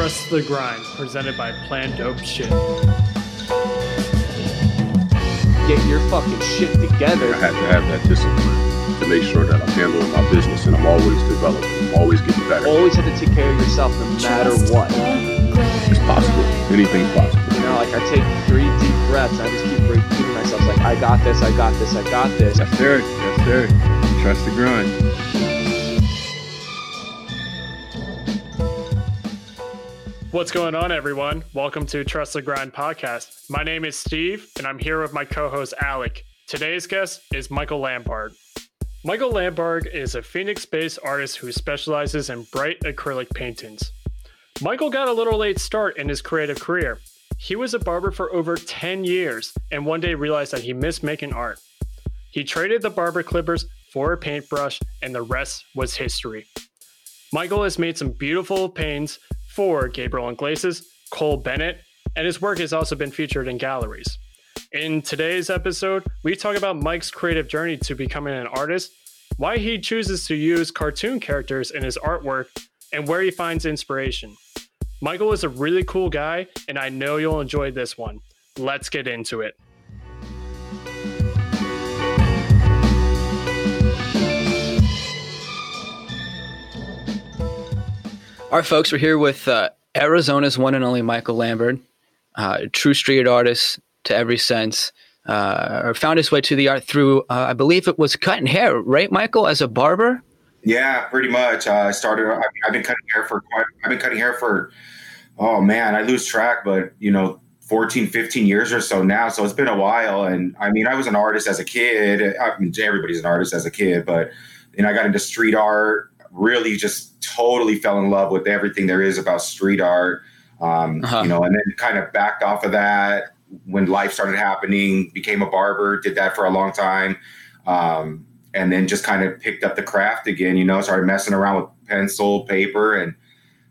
Trust the Grind, presented by Plan Dope Shit. Get your fucking shit together. I have to have that discipline to make sure that I'm handling my business and I'm always developing, I'm always getting better. Always have to take care of yourself no matter what. It's possible. Anything's possible. You know, like I take three deep breaths and I just keep repeating myself like, I got this, I got this, I got this. Yes, sir. Yes, sir. Trust the grind. What's going on, everyone? Welcome to Trust the Grind podcast. My name is Steve, and I'm here with my co host, Alec. Today's guest is Michael Lambard. Michael Lambard is a Phoenix based artist who specializes in bright acrylic paintings. Michael got a little late start in his creative career. He was a barber for over 10 years and one day realized that he missed making art. He traded the barber clippers for a paintbrush, and the rest was history. Michael has made some beautiful paintings for Gabriel Iglesias, Cole Bennett, and his work has also been featured in galleries. In today's episode, we talk about Mike's creative journey to becoming an artist, why he chooses to use cartoon characters in his artwork, and where he finds inspiration. Michael is a really cool guy, and I know you'll enjoy this one. Let's get into it. All right, folks, we're here with uh, Arizona's one and only Michael Lambard, uh, true street artist to every sense. Uh, found his way to the art through, uh, I believe it was cutting hair, right, Michael, as a barber? Yeah, pretty much. Uh, I started. I I've been cutting hair for. I've been cutting hair for. Oh man, I lose track, but you know, 14, 15 years or so now. So it's been a while. And I mean, I was an artist as a kid. I mean, everybody's an artist as a kid, but know, I got into street art. Really, just totally fell in love with everything there is about street art. Um, Uh-huh. You know, and then kind of backed off of that when life started happening. Became a barber. Did that for a long time. Um, and then just kind of picked up the craft again, you know, started messing around with pencil, paper, and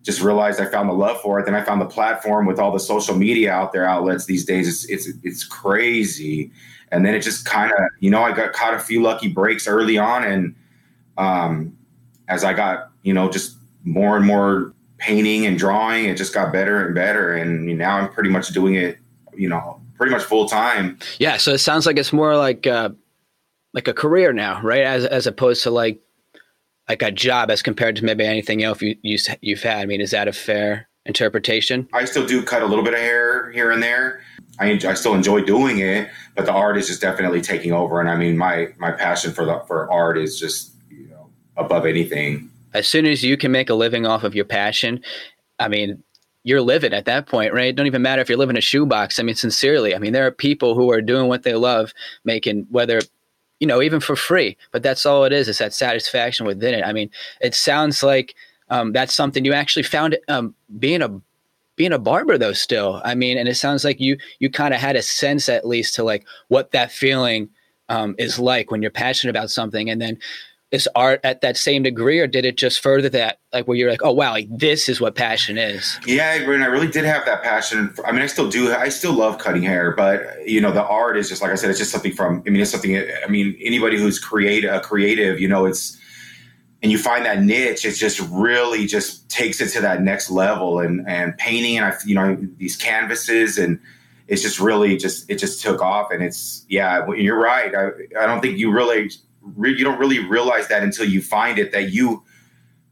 just realized I found the love for it. Then I found the platform with all the social media out there outlets these days. It's it's it's crazy. And then it just kind of, you know, I got caught a few lucky breaks early on, and um, as I got, you know, just more and more painting and drawing, it just got better and better. And now I'm pretty much doing it, you know, pretty much full time. Yeah, so it sounds like it's more like uh, like a career now, right? As as opposed to like like a job as compared to maybe anything else you, you you've had. I mean, is that a fair interpretation? I still do cut a little bit of hair here and there. I, enjoy, I still enjoy doing it, but the art is just definitely taking over. And I mean, my my passion for the for art is just you know above anything. As soon as you can make a living off of your passion, I mean, you're living at that point, right? It don't even matter if you're living a shoebox. I mean, sincerely, I mean, there are people who are doing what they love, making whether you know even for free, but that's all it is. It's that satisfaction within it. I mean, it sounds like um, that's something you actually found um, being a being a barber though still i mean and it sounds like you you kind of had a sense at least to like what that feeling um, is like when you're passionate about something and then is art at that same degree or did it just further that like where you're like oh wow like this is what passion is Yeah, I mean, I really did have that passion. I mean, I still do. I still love cutting hair, but you know, the art is just like I said. It's just something from. I mean, it's something. I mean, anybody who's create a creative, you know, it's and you find that niche. It just really just takes it to that next level. And and painting, and I, you know, these canvases, and it's just really just it just took off. And it's yeah, you're right. I I don't think you really re, you don't really realize that until you find it that you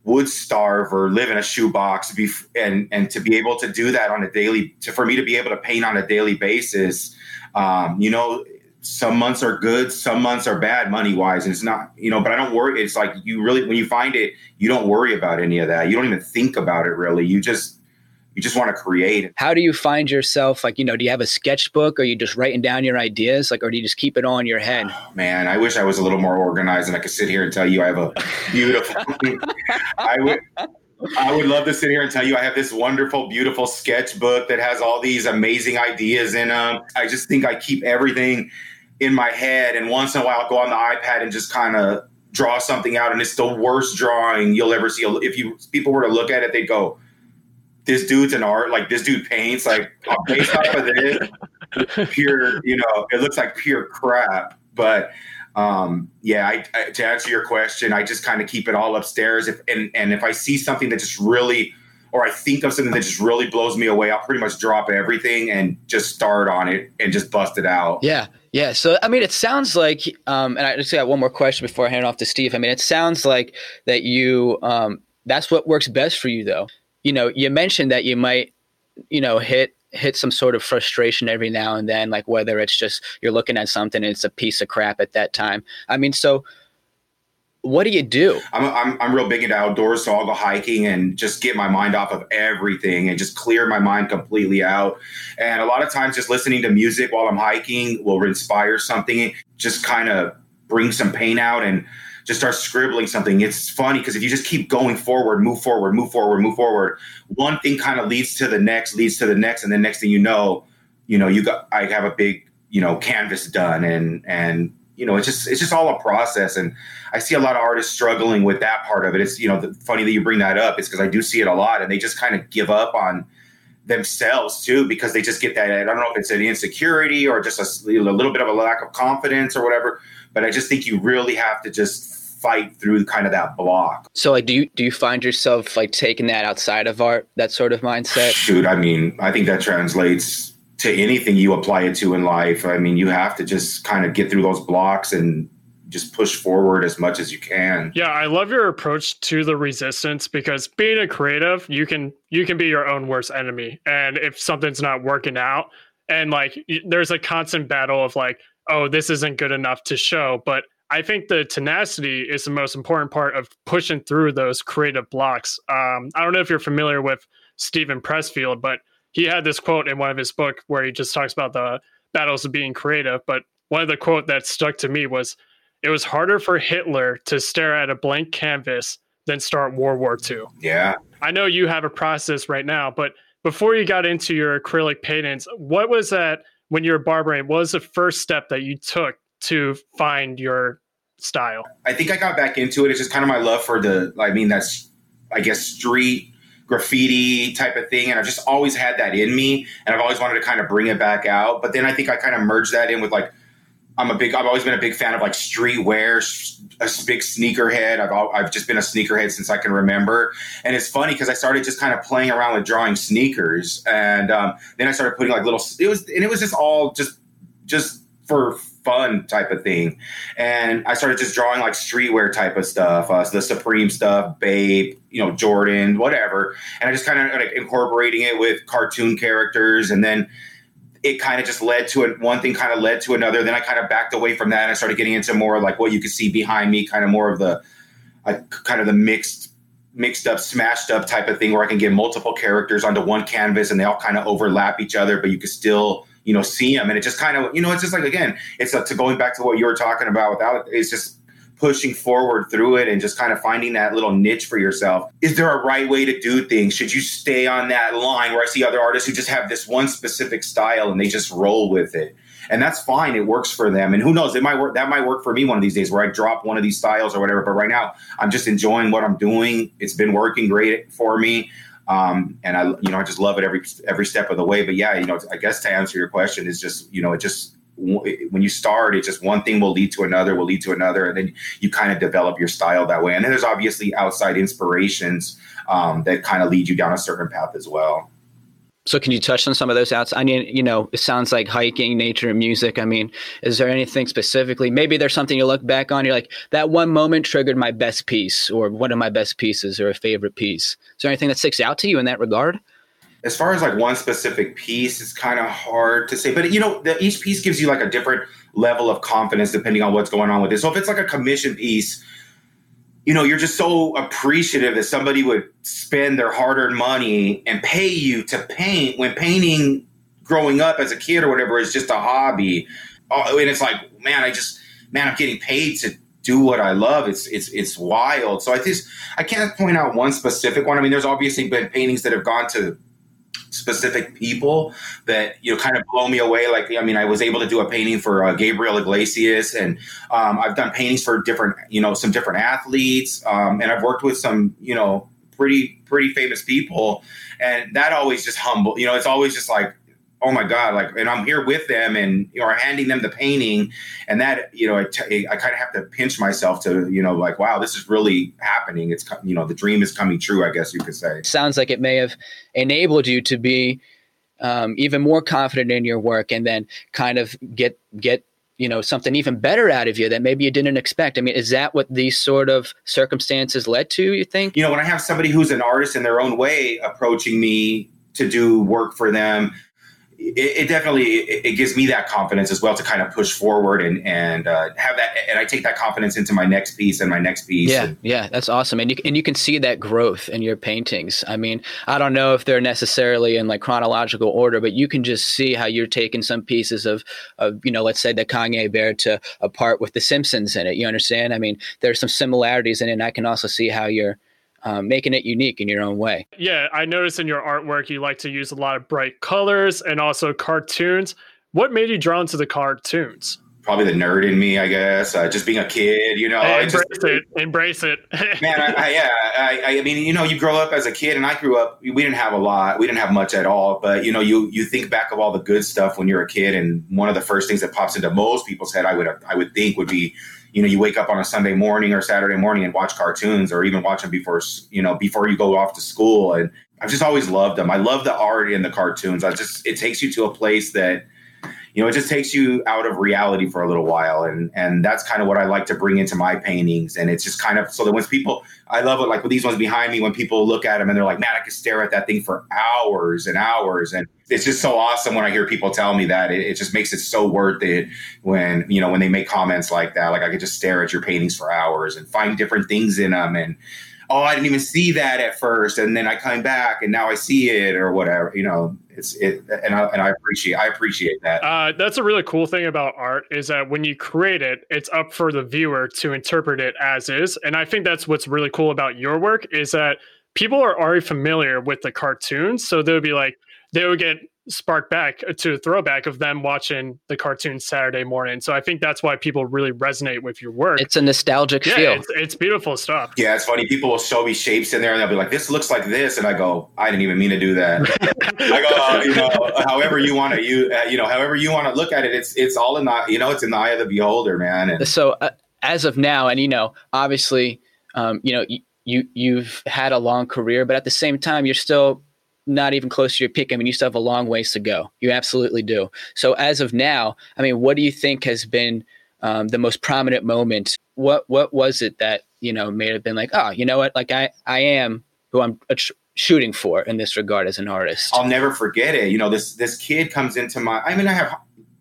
would starve or live in a shoebox and and to be able to do that on a daily to, for me to be able to paint on a daily basis um, you know some months are good some months are bad money wise and it's not you know but i don't worry it's like you really when you find it you don't worry about any of that. You don't even think about it really. You just you just want to create how do you find yourself like you know do you have a sketchbook or are you just writing down your ideas like or do you just keep it all in your head oh, man i wish i was a little more organized and i could sit here and tell you i have a beautiful i would I would love to sit here and tell you I have this wonderful, beautiful sketchbook that has all these amazing ideas in them. I just think I keep everything in my head, and once in a while, I'll go on the iPad and just kind of draw something out, and it's the worst drawing you'll ever see. If you people were to look at it, they'd go, "This dude's an art. Like this dude paints. Like based off of this, pure. You know, it looks like pure crap." But um, yeah, I, I, to answer your question, I just kind of keep it all upstairs. If and and if I see something that just really or I think of something that just really blows me away, I'll pretty much drop everything and just start on it and just bust it out. Yeah. Yeah. So, I mean, it sounds like, um, and I just got one more question before I hand it off to Steve. I mean, it sounds like that you, um, that's what works best for you, though. You know, you mentioned that you might, you know, hit hit some sort of frustration every now and then, like whether it's just you're looking at something and it's a piece of crap at that time. I mean, so what do you do? I'm, I'm, I'm real big into outdoors, so I'll go hiking and just get my mind off of everything and just clear my mind completely out. And a lot of times, just listening to music while I'm hiking will inspire something, just kind of bring some pain out and just start scribbling something. It's funny because if you just keep going forward, move forward, move forward, move forward, one thing kind of leads to the next, leads to the next, and the next thing you know, you know, you got I have a big you know canvas done and and you know, it's just it's just all a process. And I see a lot of artists struggling with that part of it. It's you know, the, funny that you bring that up. It's because I do see it a lot, and they just kind of give up on themselves too because they just get that. I don't know if it's an insecurity or just a, a little bit of a lack of confidence or whatever. But I just think you really have to just fight through kind of that block. So like do you do you find yourself like taking that outside of art, that sort of mindset? Shoot, I mean, I think that translates to anything you apply it to in life. I mean, you have to just kind of get through those blocks and just push forward as much as you can. Yeah, I love your approach to the resistance because being a creative, you can you can be your own worst enemy. And if something's not working out and like there's a constant battle of like, oh, this isn't good enough to show, but I think the tenacity is the most important part of pushing through those creative blocks. Um, I don't know if you're familiar with Steven Pressfield, but he had this quote in one of his book where he just talks about the battles of being creative. But one of the quote that stuck to me was, "It was harder for Hitler to stare at a blank canvas than start World War II." Yeah, I know you have a process right now, but before you got into your acrylic paintings, what was that when you were barbering? What was the first step that you took to find your style? I think I got back into it. It's just kind of my love for the, I mean, that's, I guess, street graffiti type of thing. And I've just always had that in me. And I've always wanted to kind of bring it back out. But then I think I kind of merged that in with like, I'm a big, I've always been a big fan of like streetwear, a big sneakerhead. I've, all, I've just been a sneakerhead since I can remember. And it's funny because I started just kind of playing around with drawing sneakers. And um, then I started putting like little, it was, and it was just all just, just for fun type of thing. And I started just drawing like streetwear type of stuff, uh, the Supreme stuff, Bape, you know, Jordan, whatever. And I just kind of like incorporating it with cartoon characters. And then it kind of just led to it. One thing kind of led to another. Then I kind of backed away from that and I started getting into more like what you could see behind me, kind of more of the, like kind of the mixed mixed up, smashed up type of thing where I can get multiple characters onto one canvas and they all kind of overlap each other, but you can still you know, see him. And it just kind of, you know, it's just like, again, it's a, to going back to what you were talking about without, it's just pushing forward through it and just kind of finding that little niche for yourself. Is there a right way to do things? Should you stay on that line where I see other artists who just have this one specific style and they just roll with it? And that's fine. It works for them. And who knows, it might work. That might work for me one of these days where I drop one of these styles or whatever. But right now, I'm just enjoying what I'm doing. It's been working great for me. Um, and I, you know, I just love it every every step of the way. But yeah, you know, I guess to answer your question is just, you know, it just when you start, it just one thing will lead to another, will lead to another, and then you kind of develop your style that way. And then there's obviously outside inspirations um, that kind of lead you down a certain path as well. So can you touch on some of those outs? I mean, you know, it sounds like hiking, nature, and music. I mean, is there anything specifically? Maybe there's something you look back on. You're like, that one moment triggered my best piece, or one of my best pieces, or a favorite piece. Is there anything that sticks out to you in that regard? As far as like one specific piece, it's kind of hard to say. But you know, the, each piece gives you like a different level of confidence depending on what's going on with it. So if it's like a commission piece you know, you're just so appreciative that somebody would spend their hard earned money and pay you to paint when painting growing up as a kid or whatever is just a hobby. Oh, and it's like, man, I just, man, I'm getting paid to do what I love. It's, it's, it's wild. So I just, I can't point out one specific one. I mean, there's obviously been paintings that have gone to specific people that you know kind of blow me away. Like I mean, I was able to do a painting for uh, Gabriel Iglesias, and um, I've done paintings for different you know some different athletes, um, and I've worked with some you know pretty pretty famous people, and that always just humble. You know, it's always just like oh my god like and i'm here with them and you know handing them the painting. And that you know I, t- I kind of have to pinch myself to you know like wow this is really happening. It's you know the dream is coming true i guess you could say. Sounds like it may have enabled you to be um, even more confident in your work and then kind of get get you know something even better out of you that maybe you didn't expect. I mean is that what these sort of circumstances led to you think? You know when i have somebody who's an artist in their own way approaching me to do work for them it, it definitely it, it, gives me that confidence as well to kind of push forward and and uh, have that and I take that confidence into my next piece and my next piece. Yeah, and, yeah, that's awesome, and you and you can see that growth in your paintings. I mean, I don't know if they're necessarily in like chronological order, but you can just see how you're taking some pieces of of you know, let's say the Kanye Bear to a part with the Simpsons in it. You understand? I mean, there's some similarities in it. and I can also see how you're um, making it unique in your own way. Yeah, I noticed in your artwork you like to use a lot of bright colors and also cartoons. What made you drawn to the cartoons? Probably the nerd in me, I guess. Uh, just being a kid, you know. Hey, embrace just, it. Embrace it. man, I, I, yeah. I, I mean, you know, you grow up as a kid, and I grew up. We didn't have a lot. We didn't have much at all. But you know, you you think back of all the good stuff when you're a kid, and one of the first things that pops into most people's head, I would I would think, would be you know you wake up on a sunday morning or saturday morning and watch cartoons or even watch them before you know before you go off to school. And i've just always loved them i love the art in the cartoons. I just it takes you to a place that you know, it just takes you out of reality for a little while. And and that's kind of what I like to bring into my paintings. And it's just kind of so that when people I love it like with these ones behind me, when people look at them and they're like, man, I could stare at that thing for hours and hours. And it's just so awesome when I hear people tell me that. It, it just makes it so worth it when, you know, when they make comments like that. Like I could just stare at your paintings for hours and find different things in them and oh, I didn't even see that at first, and then I come back and now I see it or whatever. You know, it's it, and I and I appreciate I appreciate that. Uh, that's a really cool thing about art is that when you create it, it's up for the viewer to interpret it as is, and I think that's what's really cool about your work is that people are already familiar with the cartoons, so they'll be like they would get spark back to a throwback of them watching the cartoon Saturday morning. So I think that's why people really resonate with your work. It's a nostalgic yeah, feel. It's, it's, beautiful stuff. Yeah, it's funny. People will show me shapes in there and they'll be like, this looks like this. And I go, I didn't even mean to do that. I go, oh, you know, however you want to, you, uh, you know, however you want to look at it, it's, it's all in the, you know, it's in the eye of the beholder, man. And so uh, as of now, and, you know, obviously, um, you know, you, you, you've had a long career, but at the same time, you're still not even close to your peak. I mean, you still have a long ways to go. You absolutely do. So as of now, I mean, what do you think has been um, the most prominent moment? What what was it that you know may have been like, oh, you know what? Like I I am who I'm shooting for in this regard as an artist. I'll never forget it. You know, this this kid comes into my. I mean, I have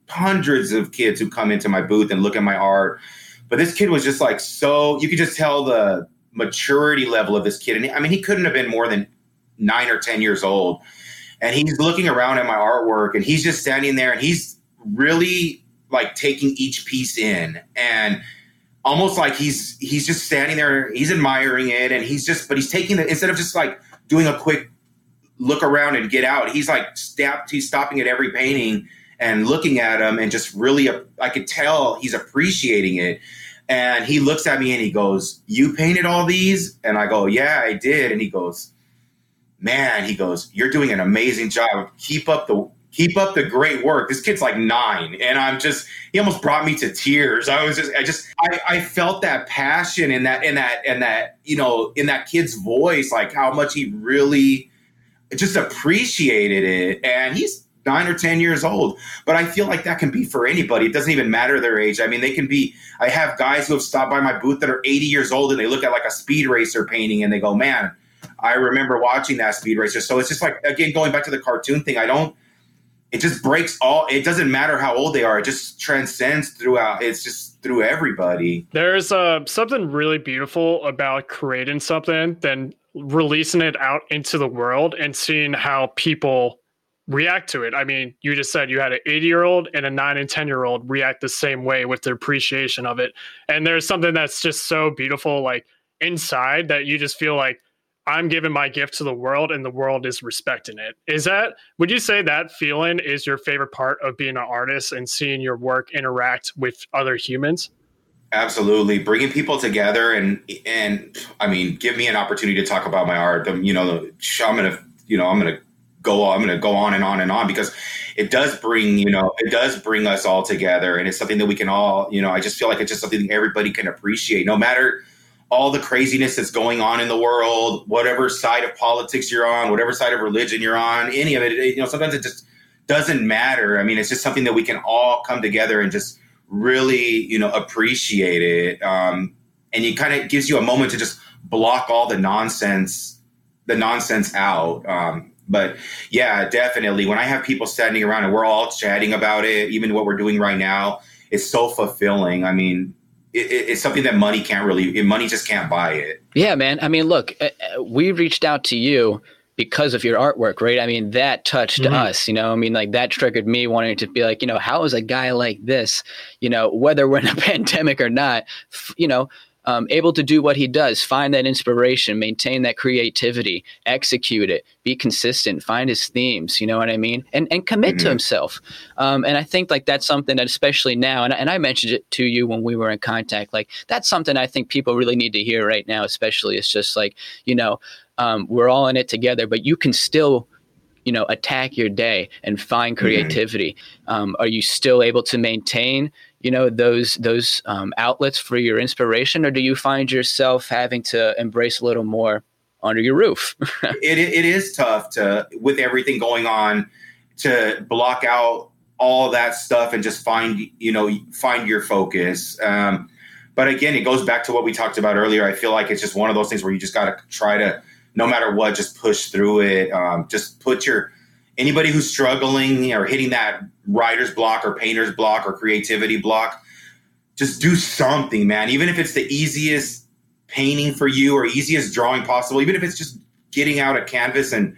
hundreds of kids who come into my booth and look at my art, but this kid was just like so. You could just tell the maturity level of this kid, and I mean, he couldn't have been more than nine or 10 years old. And he's looking around at my artwork and he's just standing there and he's really like taking each piece in and almost like he's he's just standing there he's admiring it and he's just but he's taking it instead of just like doing a quick look around and get out he's like stopped he's stopping at every painting and looking at them and just really i could tell he's appreciating it and he looks at me and he goes you painted all these and i go yeah i did and he goes man, he goes, you're doing an amazing job. Keep up the keep up the great work. This kid's like nine, and I'm just he almost brought me to tears. I was just I just I, I felt that passion in that in that and that you know in that kid's voice, like how much he really just appreciated it, and he's nine or 10 years old. But I feel like that can be for anybody. It doesn't even matter their age. I mean, they can be, I have guys who have stopped by my booth that are 80 years old and they look at like a speed racer painting and they go, man, I remember watching that Speed Racer. So it's just like again going back to the cartoon thing. I don't. It just breaks all. It doesn't matter how old they are. It just transcends throughout. It's just through everybody. There's uh, something really beautiful about creating something, then releasing it out into the world and seeing how people react to it. I mean, you just said you had an 80 year old and a nine and 10 year old react the same way with their appreciation of it. And there's something that's just so beautiful, like inside that you just feel like I'm giving my gift to the world and the world is respecting it. Is that, would you say that feeling is your favorite part of being an artist and seeing your work interact with other humans? Absolutely. Bringing people together and, and I mean, give me an opportunity to talk about my art. You know, I'm going to, you know, I'm going to go. I'm going to go on and on and on because it does bring, you know, it does bring us all together, and it's something that we can all, you know, I just feel like it's just something everybody can appreciate, no matter all the craziness that's going on in the world, whatever side of politics you're on, whatever side of religion you're on, any of it, you know, sometimes it just doesn't matter. I mean, it's just something that we can all come together and just really, you know, appreciate it. Um, and it kind of gives you a moment to just block all the nonsense, the nonsense out. Um, but yeah, definitely. When I have people standing around and we're all chatting about it, even what we're doing right now, it's so fulfilling. I mean, it, it's something that money can't really, money just can't buy it. Yeah, man. I mean, look, uh, uh, we reached out to you because of your artwork, right? I mean, that touched mm-hmm. us, you know. I mean, like that triggered me wanting to be like, you know, how is a guy like this, you know, whether we're in a pandemic or not, f- you know, um, able to do what he does, find that inspiration, maintain that creativity, execute it, be consistent, find his themes, you know what I mean? And and commit mm-hmm. to himself. Um, and I think like that's something that especially now, and, and I mentioned it to you when we were in contact, like that's something I think people really need to hear right now, especially it's just like, you know, um, we're all in it together, but you can still you know attack your day and find mm-hmm. creativity mm-hmm. um, are you still able to maintain you know those those um, outlets for your inspiration or do you find yourself having to embrace a little more under your roof? It, it is tough to with everything going on to block out all that stuff and just find you know find your focus. Um, but again it goes back to what we talked about earlier. I feel like it's just one of those things where you just got to try to no matter what just push through it. Um, just put your anybody who's struggling or hitting that writer's block or painter's block or creativity block, just do something, man. Even if it's the easiest painting for you or easiest drawing possible, even if it's just getting out a canvas and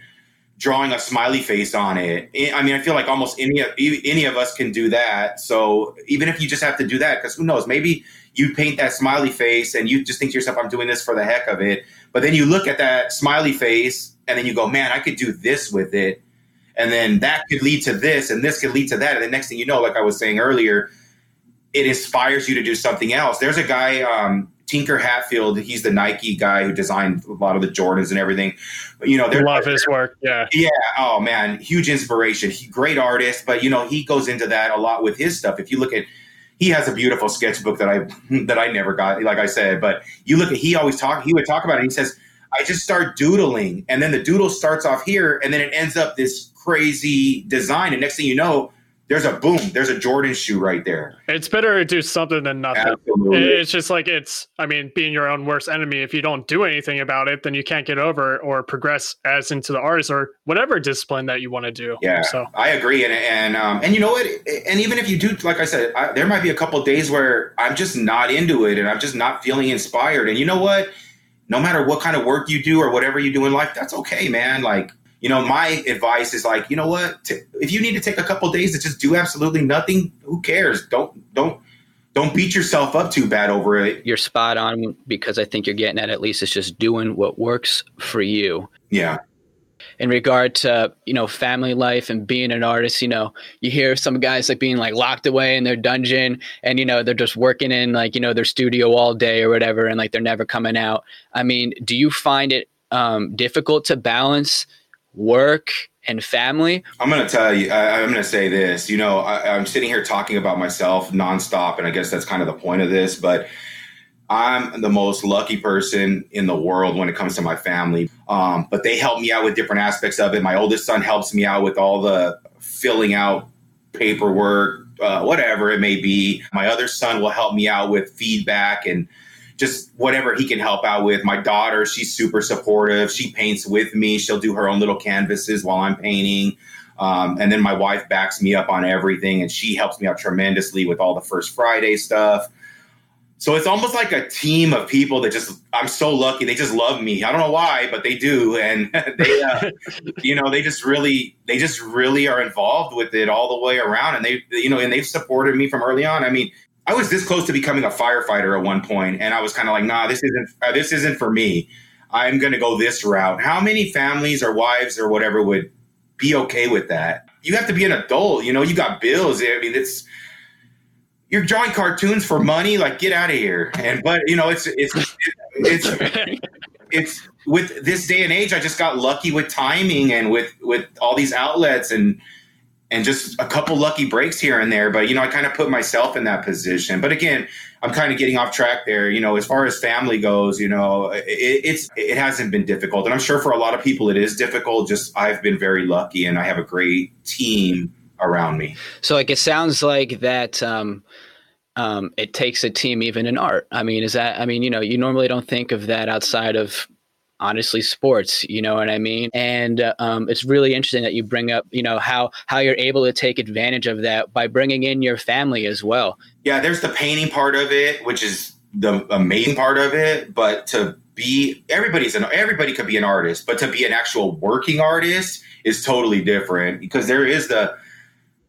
drawing a smiley face on it. I mean, I feel like almost any of any of us can do that. So even if you just have to do that, because who knows, maybe you paint that smiley face and you just think to yourself, "I'm doing this for the heck of it." But then you look at that smiley face and then you go, "Man, I could do this with it." And then that could lead to this and this could lead to that. And the next thing you know like i was saying earlier it inspires you to do something else. There's a guy um, tinker hatfield. He's the nike guy who designed a lot of the jordans and everything. You know they love his work yeah. Yeah. Oh man. Huge inspiration. He, great artist but you know he goes into that a lot with his stuff. If you look at he has a beautiful sketchbook that i that i never got like i said but you look at he always talk he would talk about it. He says I just start doodling, and then the doodle starts off here, and then it ends up this crazy design. And next thing you know, there's a boom, there's a Jordan shoe right there. It's better to do something than nothing. Absolutely. It's just like it's, I mean, being your own worst enemy. If you don't do anything about it, then you can't get over or progress as into the artist or whatever discipline that you want to do. Yeah, so I agree. And and um, and you know what? And even if you do, like I said, I, there might be a couple days where I'm just not into it and I'm just not feeling inspired. And you know what? No matter what kind of work you do or whatever you do in life, that's okay, man. Like you know, my advice is like, you know what? T- if you need to take a couple days to just do absolutely nothing, who cares? Don't don't don't beat yourself up too bad over it. You're spot on because I think you're getting at at least it's just doing what works for you. Yeah. In regard to you know family life and being an artist, you know you hear some guys like being like locked away in their dungeon and you know they're just working in like you know their studio all day or whatever and like they're never coming out. I mean, do you find it um, difficult to balance work and family? I'm going to tell you, I, am going to say this. You know, I, I'm sitting here talking about myself nonstop, and I guess that's kind of the point of this, but I'm the most lucky person in the world when it comes to my family. Um, but they help me out with different aspects of it. My oldest son helps me out with all the filling out paperwork, uh, whatever it may be. My other son will help me out with feedback and just whatever he can help out with. My daughter, she's super supportive. She paints with me. She'll do her own little canvases while I'm painting. Um, and then my wife backs me up on everything, and she helps me out tremendously with all the First Friday stuff. So it's almost like a team of people that just I'm so lucky. They just love me. I don't know why, but they do, and they, uh, you know, they just really, they just really are involved with it all the way around, and they, you know, and they've supported me from early on. I mean, I was this close to becoming a firefighter at one point, and I was kind of like, nah, this isn't uh, this isn't for me. I'm going to go this route. How many families or wives or whatever would be okay with that? You have to be an adult. You know, you got bills. I mean, it's you're drawing cartoons for money. Like, get out of here. And but you know, it's it's it's it's, it's with this day and age, I just got lucky with timing and with with all these outlets and and just a couple lucky breaks here and there. But you know, I kind of put myself in that position. But again, I'm kind of getting off track there. You know, as far as family goes, you know, it, it's it hasn't been difficult, and I'm sure for a lot of people it is difficult. Just I've been very lucky, and I have a great team around me. So, like, it sounds like that. Um, um, it takes a team, even in art. I mean, is that? I mean, you know, you normally don't think of that outside of honestly sports you know what i mean? And uh, um, it's really interesting that you bring up you know how how you're able to take advantage of that by bringing in your family as well. Yeah there's the painting part of it which is the amazing part of it but to be everybody's an everybody could be an artist but to be an actual working artist is totally different because there is the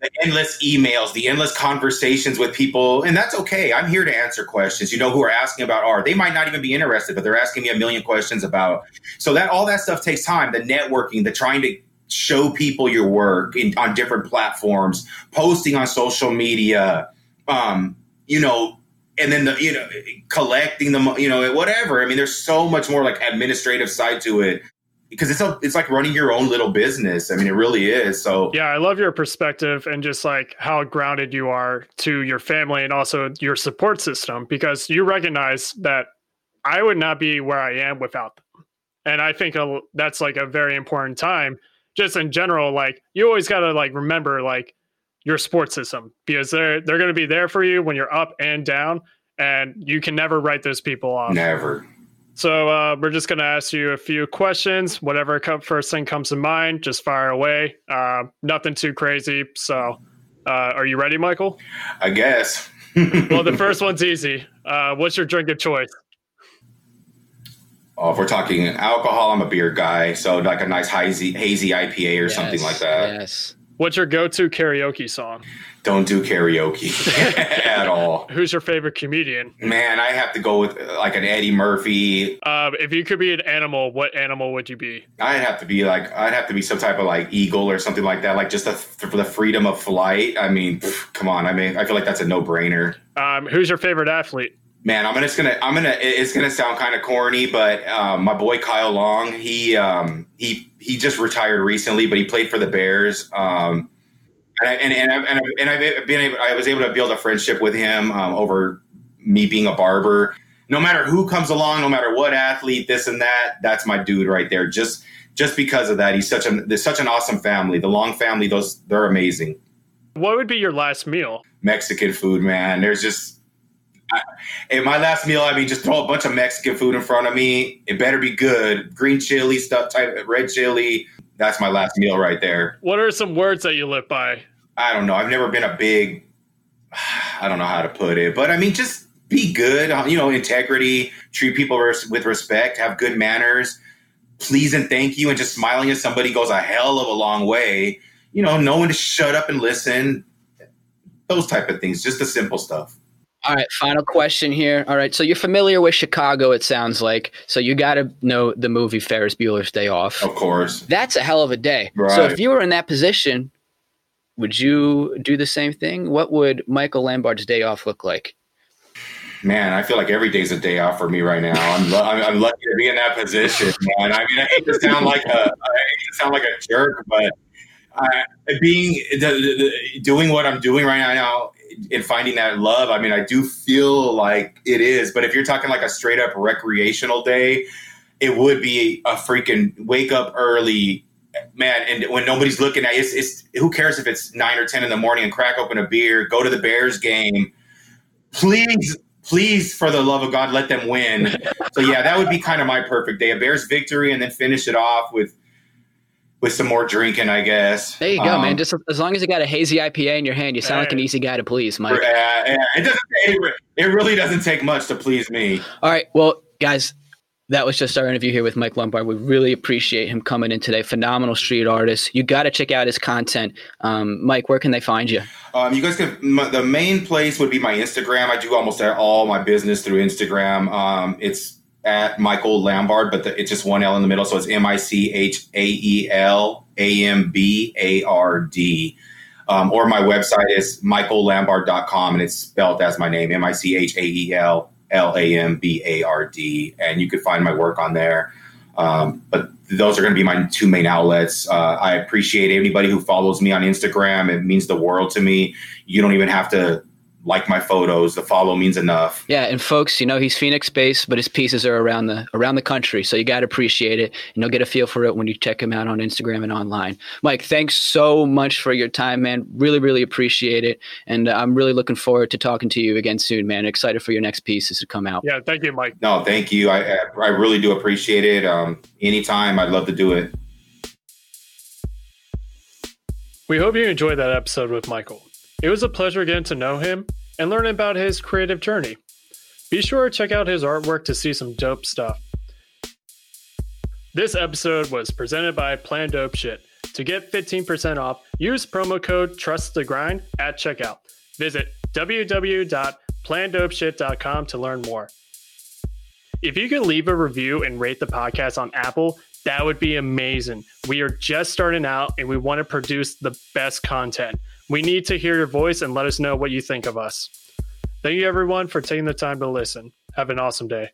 the endless emails, the endless conversations with people, and that's okay. I'm here to answer questions. You know, who are asking about art. They might not even be interested, but they're asking me a million questions about. So that all that stuff takes time. The networking, the trying to show people your work in, on different platforms, posting on social media, um, you know, and then the you know collecting the you know whatever. I mean, there's so much more like administrative side to it because it's a, it's like running your own little business. I mean, it really is. So yeah, I love your perspective and just like how grounded you are to your family and also your support system because you recognize that I would not be where I am without them. And I think that's like a very important time just in general like you always got to like remember like your support system because they're they're going to be there for you when you're up and down and you can never write those people off. Never. So uh, we're just going to ask you a few questions. Whatever come, first thing comes to mind, just fire away. Uh, nothing too crazy. So, uh, are you ready, Michael? I guess. well, the first one's easy. Uh, what's your drink of choice? Oh, if we're talking alcohol, I'm a beer guy. So, like a nice hazy, hazy IPA or yes, something like that. Yes. What's your go-to karaoke song? Don't do karaoke at all. Who's your favorite comedian? Man, I have to go with like an Eddie Murphy. Uh, if you could be an animal, what animal would you be? I'd have to be like I'd have to be some type of like eagle or something like that, like just the, for the freedom of flight. I mean, pff, come on. I mean, I feel like that's a no brainer. Um, who's your favorite athlete? Man, I'm just gonna I'm gonna it's gonna sound kind of corny, but um, my boy Kyle Long, he um, he he just retired recently, but he played for the Bears. Um, and I, and and, I, and, I, and I've been able, I was able to build a friendship with him um, over me being a barber. No matter who comes along, no matter what athlete, this and that, that's my dude right there. Just just because of that, he's such a there's such an awesome family. The Long family, those they're amazing. What would be your last meal? Mexican food, man. There's just I, in my last meal, I mean, just throw a bunch of Mexican food in front of me. It better be good. Green chili stuff, type red chili. That's my last meal right there. What are some words that you live by? I don't know. I've never been a big, I don't know how to put it, but I mean, just be good, uh, you know, integrity, treat people with respect, have good manners, please and thank you, and just smiling at somebody goes a hell of a long way. You know, knowing to shut up and listen, those type of things, just the simple stuff. All right, final question here. All right, so you're familiar with Chicago, it sounds like. So you got to know the movie Ferris Bueller's Day Off. Of course. That's a hell of a day. Right. So if you were in that position, would you do the same thing? What would Michael Lambard's day off look like? Man, I feel like every day's a day off for me right now. I'm, I'm, I'm lucky to be in that position, man. I mean, I hate to sound like a, I hate to sound like a jerk, but uh, being the, the, doing what I'm doing right now and finding that love, I mean, I do feel like it is. But if you're talking like a straight up recreational day, it would be a freaking wake up early, man, and when nobody's looking at it's, it's who cares if it's nine or ten in the morning and crack open a beer, go to the Bears game. Please, please, for the love of God, let them win. so yeah, that would be kind of my perfect day. A Bears victory and then finish it off with with some more drinking, I guess. There you go, um, man. Just as long as you got a hazy IPA in your hand, you sound like an easy guy to please, Mike. Yeah, yeah. It doesn't. It, it really doesn't take much to please me. All right, well, guys, that was just our interview here with Mike Lombard. We really appreciate him coming in today. Phenomenal street artist. You got to check out his content. Um, Mike, where can they find you? Um, you guys can. My, the main place would be my Instagram. I do almost all my business through Instagram. Um, it's at Michael Lambard, but the, it's just one L in the middle, so it's M I C H A E L A M B A R D. Um, or my website is michaellambard.com and it's spelled as my name, M I C H A E L L A M B A R D, and you could find my work on there. Um, but those are going to be my two main outlets. Uh, I appreciate anybody who follows me on Instagram. It means the world to me. You don't even have to like my photos. The follow means enough. Yeah, and folks, you know he's Phoenix based, but his pieces are around the around the country, so you got to appreciate it, and you'll get a feel for it when you check him out on Instagram and online. Mike, thanks so much for your time, man. Really, really appreciate it, and uh, I'm really looking forward to talking to you again soon, man. Excited for your next pieces to come out. Yeah, thank you, Mike. No, thank you. I I really do appreciate it. Um, anytime, I'd love to do it. We hope you enjoyed that episode with Michael. It was a pleasure getting to know him and learn about his creative journey. Be sure to check out his artwork to see some dope stuff. This episode was presented by Plan Dope Shit. To get 15% off, use promo code Trust the Grind at checkout. Visit www.plandopeshit.com to learn more. If you could leave a review and rate the podcast on Apple, that would be amazing. We are just starting out and we want to produce the best content. We need to hear your voice and let us know what you think of us. Thank you, everyone, for taking the time to listen. Have an awesome day.